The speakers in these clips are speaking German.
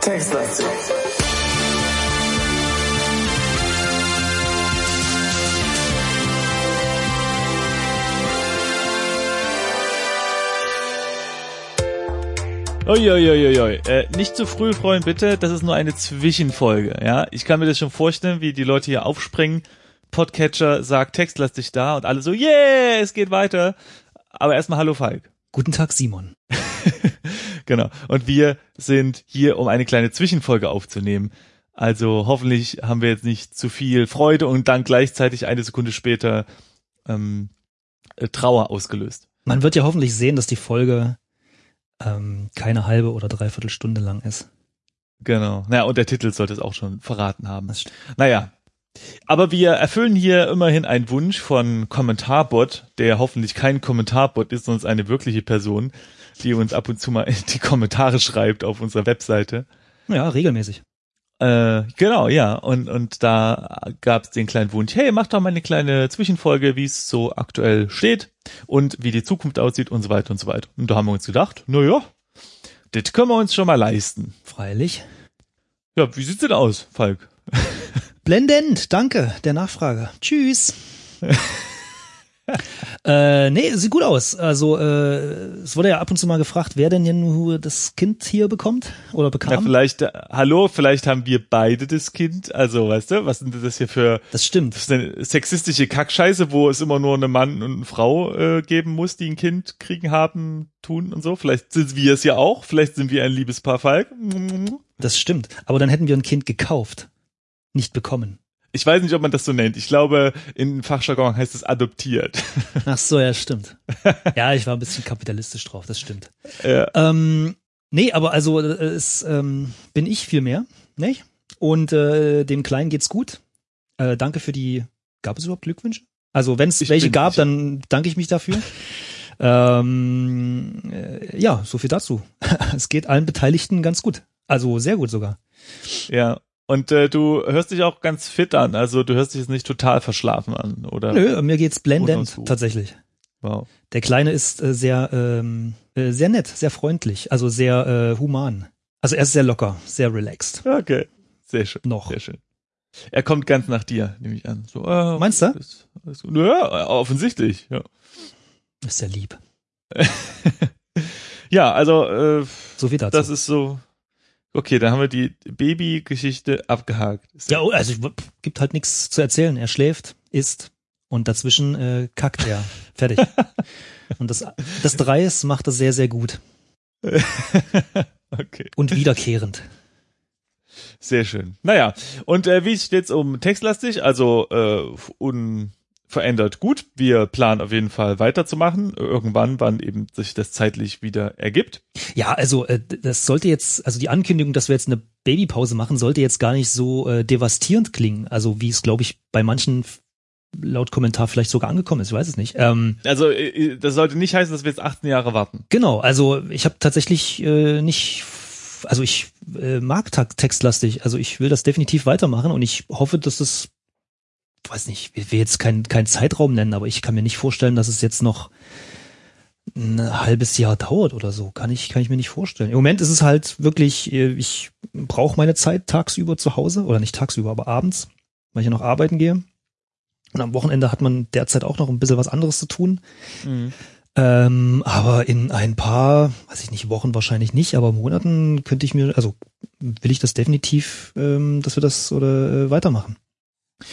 Textlastig. Uiuiuiui. Äh, nicht zu früh freuen, bitte. Das ist nur eine Zwischenfolge. Ja, ich kann mir das schon vorstellen, wie die Leute hier aufspringen. Podcatcher sagt textlastig da und alle so, yeah, es geht weiter. Aber erstmal Hallo Falk. Guten Tag, Simon. Genau. Und wir sind hier, um eine kleine Zwischenfolge aufzunehmen. Also hoffentlich haben wir jetzt nicht zu viel Freude und dann gleichzeitig eine Sekunde später ähm, äh, Trauer ausgelöst. Man wird ja hoffentlich sehen, dass die Folge ähm, keine halbe oder dreiviertel Stunde lang ist. Genau. Naja, und der Titel sollte es auch schon verraten haben. Naja. Aber wir erfüllen hier immerhin einen Wunsch von Kommentarbot, der hoffentlich kein Kommentarbot ist, sondern eine wirkliche Person, die uns ab und zu mal in die Kommentare schreibt auf unserer Webseite. Ja, regelmäßig. Äh, genau, ja. Und, und da gab es den kleinen Wunsch, hey, mach doch mal eine kleine Zwischenfolge, wie es so aktuell steht und wie die Zukunft aussieht und so weiter und so weiter. Und da haben wir uns gedacht, na ja, das können wir uns schon mal leisten. Freilich. Ja, wie sieht's denn aus, Falk? Blendend, danke der Nachfrage. Tschüss. äh, nee, sieht gut aus. Also äh, es wurde ja ab und zu mal gefragt, wer denn hier nur das Kind hier bekommt oder Na, bekam. vielleicht, äh, hallo, vielleicht haben wir beide das Kind. Also, weißt du, was sind das hier für das stimmt. das ist eine sexistische Kackscheiße, wo es immer nur eine Mann und eine Frau äh, geben muss, die ein Kind kriegen, haben, tun und so. Vielleicht sind wir es ja auch. Vielleicht sind wir ein Liebespaar, Falk. Das stimmt. Aber dann hätten wir ein Kind gekauft, nicht bekommen. Ich weiß nicht, ob man das so nennt. Ich glaube, in Fachjargon heißt es adoptiert. Ach so, ja, stimmt. Ja, ich war ein bisschen kapitalistisch drauf, das stimmt. ja. Ähm, nee, aber also äh, es ähm, bin ich viel mehr, nicht? Und äh, dem Kleinen geht's gut. Äh, danke für die. Gab es überhaupt Glückwünsche? Also wenn es welche gab, ich- dann danke ich mich dafür. ähm, äh, ja, so viel dazu. es geht allen Beteiligten ganz gut. Also sehr gut sogar. ja. Und äh, du hörst dich auch ganz fit an. Also du hörst dich jetzt nicht total verschlafen an, oder? Nö, mir geht's blendend tatsächlich. Wow. Der Kleine ist äh, sehr ähm, äh, sehr nett, sehr freundlich, also sehr äh, human. Also er ist sehr locker, sehr relaxed. Okay. Sehr schön. Noch. Sehr schön. Er kommt ganz nach dir, nehme ich an. So, äh, Meinst du? Ist, gut. Ja, offensichtlich. Ja, Ist sehr lieb. ja also äh, So viel dazu. das ist so. Okay, dann haben wir die Baby-Geschichte abgehakt. Ja, oh, also gibt halt nichts zu erzählen. Er schläft, isst und dazwischen äh, kackt er. Fertig. und das, das Dreis macht er sehr, sehr gut okay, und wiederkehrend. sehr schön. Naja, und äh, wie steht's um textlastig? Also äh, unverändert gut. Wir planen auf jeden Fall weiterzumachen. Irgendwann, wann eben sich das zeitlich wieder ergibt. Ja, also äh, das sollte jetzt, also die Ankündigung, dass wir jetzt eine Babypause machen, sollte jetzt gar nicht so äh, devastierend klingen. Also wie es, glaube ich, bei manchen laut Kommentar vielleicht sogar angekommen ist. Ich weiß es nicht. Ähm, Also äh, das sollte nicht heißen, dass wir jetzt 18 Jahre warten. Genau, also ich habe tatsächlich äh, nicht, also ich äh, mag textlastig, also ich will das definitiv weitermachen und ich hoffe, dass es, weiß nicht, ich will jetzt keinen keinen Zeitraum nennen, aber ich kann mir nicht vorstellen, dass es jetzt noch ein halbes Jahr dauert oder so. Kann ich kann ich mir nicht vorstellen. Im Moment ist es halt wirklich, äh, ich brauche meine Zeit tagsüber zu Hause oder nicht tagsüber, aber abends, weil ich ja noch arbeiten gehe. Und am Wochenende hat man derzeit auch noch ein bisschen was anderes zu tun. Ähm, aber in ein paar, weiß ich nicht, Wochen wahrscheinlich nicht, aber Monaten könnte ich mir, also will ich das definitiv, ähm, dass wir das oder äh, weitermachen.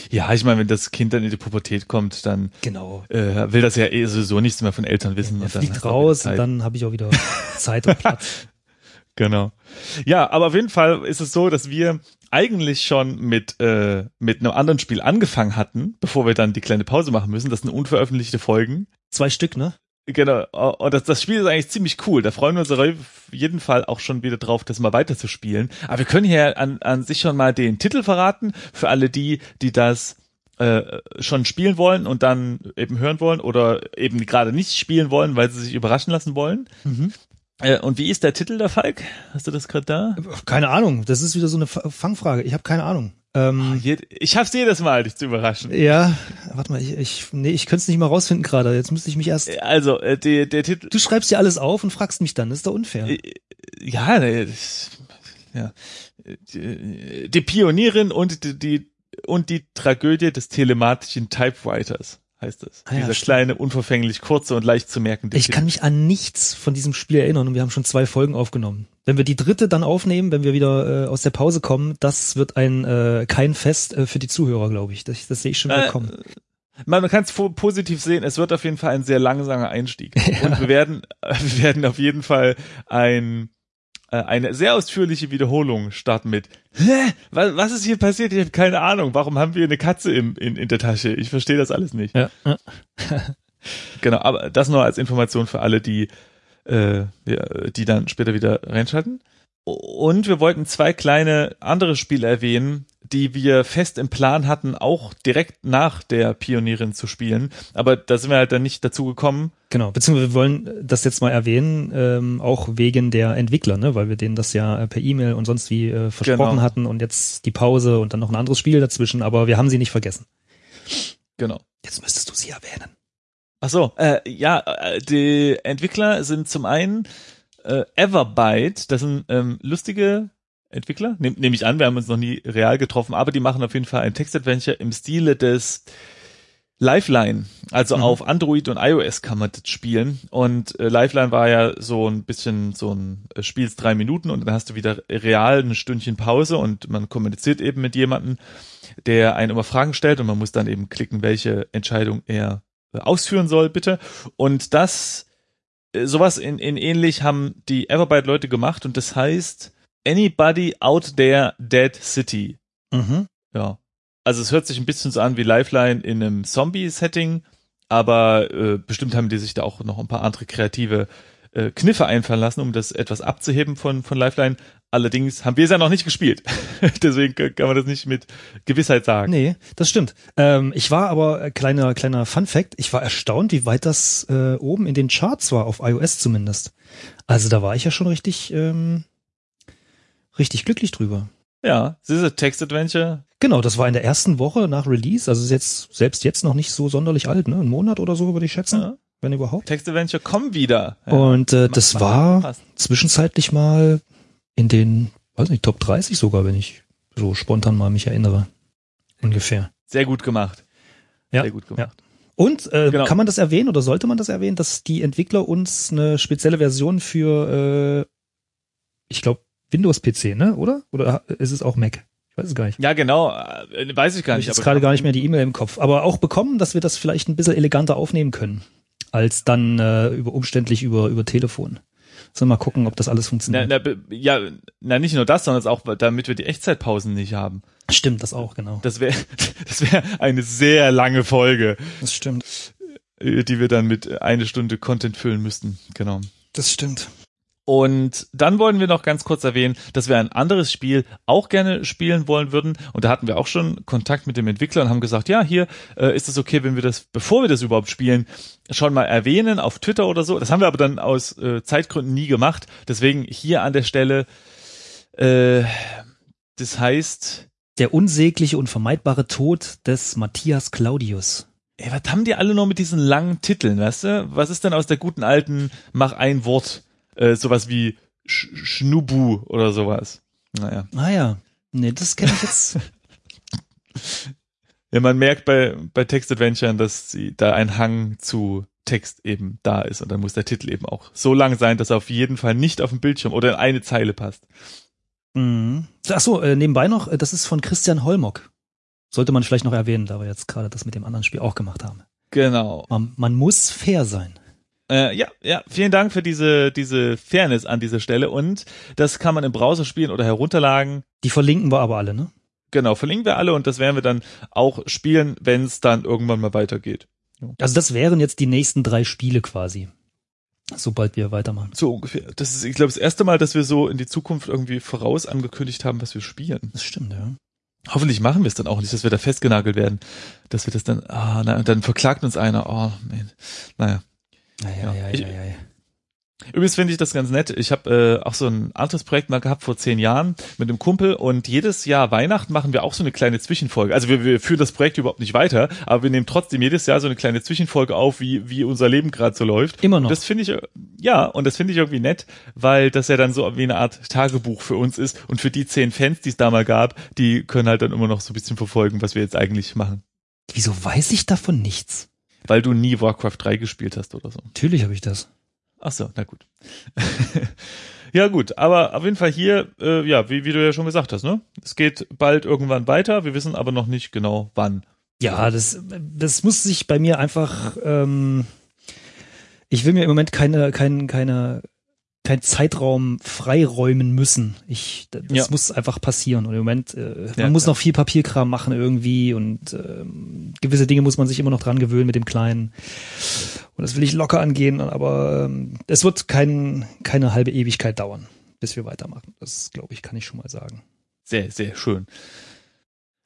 Ja, ich meine, wenn das Kind dann in die Pubertät kommt, dann Genau. äh, will das ja eh sowieso nichts mehr von Eltern wissen. Er und dann fliegt raus und dann habe ich auch wieder Zeit und Platz. Genau. Ja, aber auf jeden Fall ist es so, dass wir eigentlich schon mit äh, mit einem anderen Spiel angefangen hatten, bevor wir dann die kleine Pause machen müssen. Das sind unveröffentlichte Folgen. Zwei Stück, ne? Genau. Und das, das Spiel ist eigentlich ziemlich cool. Da freuen wir uns auf jeden Fall auch schon wieder drauf, das mal weiterzuspielen. Aber wir können hier an, an sich schon mal den Titel verraten für alle die, die das äh, schon spielen wollen und dann eben hören wollen oder eben gerade nicht spielen wollen, weil sie sich überraschen lassen wollen. Mhm. Äh, und wie ist der Titel der Falk? Hast du das gerade da? Keine Ahnung, das ist wieder so eine Fangfrage. Ich habe keine Ahnung. Ähm, ich schaff's jedes Mal, dich zu überraschen. ja, warte mal, ich, ich nee, ich könnte es nicht mal rausfinden gerade. Jetzt müsste ich mich erst. Also, äh, der, der Titel. Du schreibst dir alles auf und fragst mich dann. Das ist doch unfair. Äh, Ja, nee, das- ja. Die, die Pionierin und die, die und die Tragödie des telematischen Typewriters heißt es. Ah ja, Dieser stimmt. kleine, unverfänglich kurze und leicht zu merkende Ich kann mich an nichts von diesem Spiel erinnern und wir haben schon zwei Folgen aufgenommen. Wenn wir die dritte dann aufnehmen, wenn wir wieder äh, aus der Pause kommen, das wird ein äh, kein Fest äh, für die Zuhörer, glaube ich. Das, das sehe ich schon wieder Äh, kommen. Man, man kann es positiv sehen, es wird auf jeden Fall ein sehr langsamer Einstieg. Und wir werden, wir werden auf jeden Fall ein, eine sehr ausführliche Wiederholung starten mit, Hä? Was, was ist hier passiert? Ich habe keine Ahnung. Warum haben wir eine Katze im, in, in der Tasche? Ich verstehe das alles nicht. Ja. Genau, aber das nur als Information für alle, die, äh, die dann später wieder reinschalten. Und wir wollten zwei kleine andere Spiele erwähnen, die wir fest im Plan hatten, auch direkt nach der Pionierin zu spielen. Aber da sind wir halt dann nicht dazu gekommen. Genau, beziehungsweise wir wollen das jetzt mal erwähnen, ähm, auch wegen der Entwickler, ne, weil wir denen das ja äh, per E-Mail und sonst wie äh, versprochen Genau. hatten und jetzt die Pause und dann noch ein anderes Spiel dazwischen, aber wir haben sie nicht vergessen. Genau. Jetzt müsstest du sie erwähnen. Ach so, äh, ja, äh, die Entwickler sind zum einen äh, Everbyte, das sind ähm, lustige Entwickler, nehm, nehme ich an, wir haben uns noch nie real getroffen, aber die machen auf jeden Fall ein Textadventure im Stile des Lifeline. Also Mhm. auf Android und iOS kann man das spielen. Und äh, Lifeline war ja so ein bisschen so ein äh, Spiels drei Minuten und dann hast du wieder real ein Stündchen Pause und man kommuniziert eben mit jemandem, der einen immer Fragen stellt und man muss dann eben klicken, welche Entscheidung er äh, ausführen soll, bitte. Und das, sowas in, in ähnlich haben die Everbyte-Leute gemacht und das heißt Anybody Out There Dead City. Mhm. Ja. Also es hört sich ein bisschen so an wie Lifeline in einem Zombie-Setting, aber äh, bestimmt haben die sich da auch noch ein paar andere kreative äh, Kniffe einfallen lassen, um das etwas abzuheben von, von Lifeline. Allerdings haben wir es ja noch nicht gespielt. Deswegen kann man das nicht mit Gewissheit sagen. Nee, das stimmt. Ähm, ich war aber, äh, kleiner, kleiner Fun Fact, ich war erstaunt, wie weit das äh, oben in den Charts war, auf iOS zumindest. Also da war ich ja schon richtig, ähm, richtig glücklich drüber. Ja, es ist ein Text-Adventure. Genau, das war in der ersten Woche nach Release, also ist jetzt selbst jetzt noch nicht so sonderlich alt, ne? Ein Monat oder so würde ich schätzen, Ja. Wenn überhaupt. Text-Adventure, komm wieder. Ja. Und äh, das Macht- war passt. zwischenzeitlich mal in den, weiß nicht, Top 30 sogar, wenn ich so spontan mal mich erinnere. Ungefähr. Sehr gut gemacht. Ja, Sehr gut gemacht. Und äh, Genau. kann man das erwähnen oder sollte man das erwähnen, dass die Entwickler uns eine spezielle Version für, äh, ich glaube, Windows-PC, ne? Oder? Oder ist es auch Mac? Ich weiß es gar nicht. Ja, genau. äh, Weiß ich gar nicht. ich jetzt aber- gerade gar nicht mehr die E-Mail im Kopf. Aber auch bekommen, dass wir das vielleicht ein bisschen eleganter aufnehmen können, als dann äh, über umständlich über über Telefon. Sollen wir mal gucken, ob das alles Na, funktioniert. na, be- ja, na, nicht nur das, sondern auch, damit wir die Echtzeitpausen nicht haben. Stimmt, das auch, genau. Das wäre, das wäre eine sehr lange Folge, Das stimmt. äh, die wir dann mit eine Stunde Content füllen müssten. Genau. Das stimmt. Und dann wollen wir noch ganz kurz erwähnen, dass wir ein anderes Spiel auch gerne spielen wollen würden. Und da hatten wir auch schon Kontakt mit dem Entwickler und haben gesagt, ja, hier äh, ist es okay, wenn wir das, bevor wir das überhaupt spielen, schon mal erwähnen auf Twitter oder so. Das haben wir aber dann aus äh, Zeitgründen nie gemacht. Deswegen hier an der Stelle, äh, das heißt, Der unsägliche und vermeidbare Tod des Matthias Claudius. ey, was haben die alle noch mit diesen langen Titeln, weißt du? Was ist denn aus der guten alten, mach ein Wort, äh, sowas wie Sch Schnubu oder sowas? Naja. Ah ja. Nee, das kenne ich jetzt. Ja, man merkt bei, bei Text-Adventuren, dass sie, da ein Hang zu Text eben da ist und dann muss der Titel eben auch so lang sein, dass er auf jeden Fall nicht auf dem Bildschirm oder in eine Zeile passt. mhm. Ach so, äh, nebenbei noch, äh, das ist von Christian Holmock. Sollte man vielleicht noch erwähnen, da wir jetzt gerade das mit dem anderen Spiel auch gemacht haben. Genau. Man, man muss fair sein. Äh, ja, ja, vielen Dank für diese, diese Fairness an dieser Stelle und das kann man im Browser spielen oder herunterladen. Die verlinken wir aber alle, ne? Genau, verlinken wir alle und das werden wir dann auch spielen, wenn es dann irgendwann mal weitergeht. Also das wären jetzt die nächsten drei Spiele quasi. Sobald wir weitermachen. So ungefähr. Das ist, ich glaube, das erste Mal, dass wir so in die Zukunft irgendwie voraus angekündigt haben, was wir spielen. Das stimmt, ja. Hoffentlich machen wir es dann auch nicht, dass wir da festgenagelt werden, dass wir das dann, ah, na, und dann verklagt uns einer, oh, man. naja. Ja, Ja, ja, ja, ich- ja, ja. Übrigens finde ich das ganz nett. Ich habe äh, auch so ein anderes Projekt mal gehabt vor zehn Jahren mit einem Kumpel und jedes Jahr Weihnachten machen wir auch so eine kleine Zwischenfolge. Also wir, wir führen das Projekt überhaupt nicht weiter, aber wir nehmen trotzdem jedes Jahr so eine kleine Zwischenfolge auf, wie, wie unser Leben gerade so läuft. Immer noch. Und das finde ich, ja, und das finde ich irgendwie nett, weil das ja dann so wie eine Art Tagebuch für uns ist und für die zehn Fans, die es da mal gab, die können halt dann immer noch so ein bisschen verfolgen, was wir jetzt eigentlich machen. Wieso weiß ich davon nichts? Weil du nie Warcraft 3 gespielt hast oder so. Natürlich habe ich das. Ach so, na gut. ja gut, aber auf jeden Fall hier, äh, ja, wie, wie du ja schon gesagt hast, ne? Es geht bald irgendwann weiter, wir wissen aber noch nicht genau wann. Ja, das, das muss sich bei mir einfach, ähm, ich will mir im Moment keine, keine, keine, kein Zeitraum freiräumen müssen. Ich, das Ja. muss einfach passieren. Und im Moment, äh, man Ja, muss klar. noch viel Papierkram machen irgendwie und ähm, gewisse Dinge muss man sich immer noch dran gewöhnen mit dem Kleinen. Und das will ich locker angehen, aber ähm, es wird kein, keine halbe Ewigkeit dauern, bis wir weitermachen. Das, glaube ich, kann ich schon mal sagen. Sehr, sehr schön.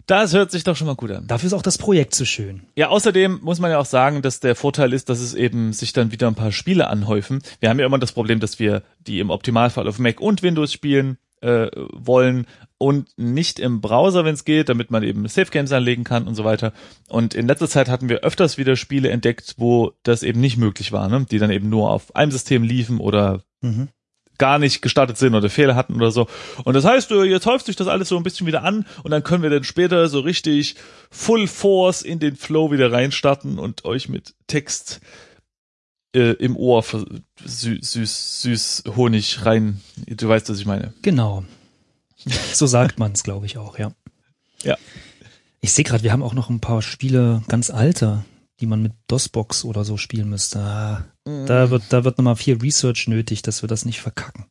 Das hört sich doch schon mal gut an. Dafür ist auch das Projekt so schön. Ja, außerdem muss man ja auch sagen, dass der Vorteil ist, dass es eben sich dann wieder ein paar Spiele anhäufen. Wir haben ja immer das Problem, dass wir die im Optimalfall auf Mac und Windows spielen äh, wollen und nicht im Browser, wenn es geht, damit man eben Safe Games anlegen kann und so weiter. Und in letzter Zeit hatten wir öfters wieder Spiele entdeckt, wo das eben nicht möglich war, ne? die dann eben nur auf einem System liefen oder Mhm. Gar nicht gestartet sind oder Fehler hatten oder so. Und das heißt, jetzt häuft sich das alles so ein bisschen wieder an und dann können wir dann später so richtig Full Force in den Flow wieder reinstarten und euch mit Text äh, im Ohr vers- sü süß, süß Honig rein. Du weißt, was ich meine. Genau. So sagt man es, glaube ich, auch, ja. Ja. Ich sehe gerade, wir haben auch noch ein paar Spiele ganz alte, die man mit DOSBox oder so spielen müsste. Ah, Da wird, da wird nochmal viel Research nötig, dass wir das nicht verkacken.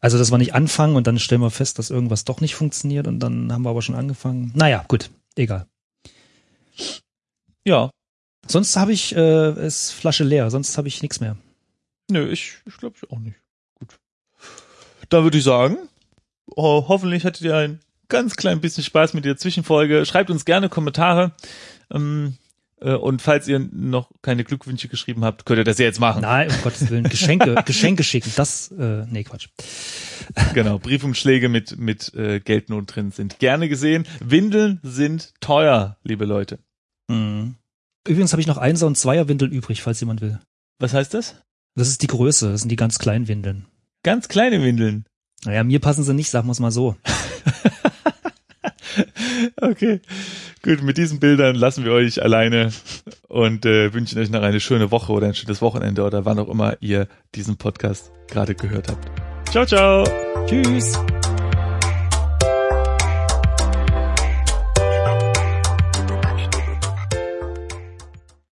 Also, dass wir nicht anfangen und dann stellen wir fest, dass irgendwas doch nicht funktioniert und dann haben wir aber schon angefangen. Naja, gut, egal. Ja. Sonst habe ich, äh, ist Flasche leer, sonst habe ich nichts mehr. Nö, ich, ich glaube ich auch nicht. Gut. Dann würde ich sagen, ho hoffentlich hattet ihr ein ganz klein bisschen Spaß mit der Zwischenfolge. Schreibt uns gerne Kommentare. Ähm, äh, und falls ihr noch keine Glückwünsche geschrieben habt, könnt ihr das jetzt machen. Nein, um Gottes Willen, Geschenke, Geschenke schicken, das, äh, nee, Quatsch. Genau, Briefumschläge mit, mit äh, Geldnot drin sind gerne gesehen. Windeln sind teuer, liebe Leute. Mhm. Übrigens habe ich noch Einser- und Zweierwindeln übrig, falls jemand will. Was heißt das? Das ist die Größe, das sind die ganz kleinen Windeln. Ganz kleine Windeln. Naja, mir passen sie nicht, sagen wir es mal so. Okay, gut, mit diesen Bildern lassen wir euch alleine und äh, wünschen euch noch eine schöne Woche oder ein schönes Wochenende oder wann auch immer ihr diesen Podcast gerade gehört habt. Ciao, ciao. Tschüss.